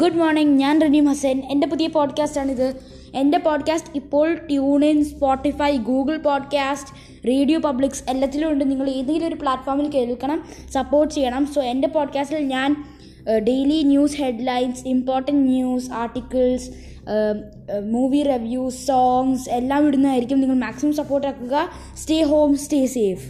Good morning ഞാൻ റനീം ഹസൻ. എന്റെ പുതിയ പോഡ്കാസ്റ്റാണിത് എന്റെ പോഡ്കാസ്റ്റ് ഇപ്പോൾ TuneIn Spotify Google podcast radio publics എല്ലാത്തിലും ഉണ്ട്. നിങ്ങൾ ഏതെങ്കിലും ഒരു പ്ലാറ്റ്ഫോമിൽ കേൾക്കണം സപ്പോർട്ട് ചെയ്യണം. സോ എന്റെ പോഡ്കാസ്റ്റിൽ ഞാൻ daily news headlines important news articles movie reviews songs എല്ലാം ഇടുന്നതായിരിക്കും. നിങ്ങൾ മാക്സിമം സപ്പോർട്ട് ആക്കുക. Stay home stay safe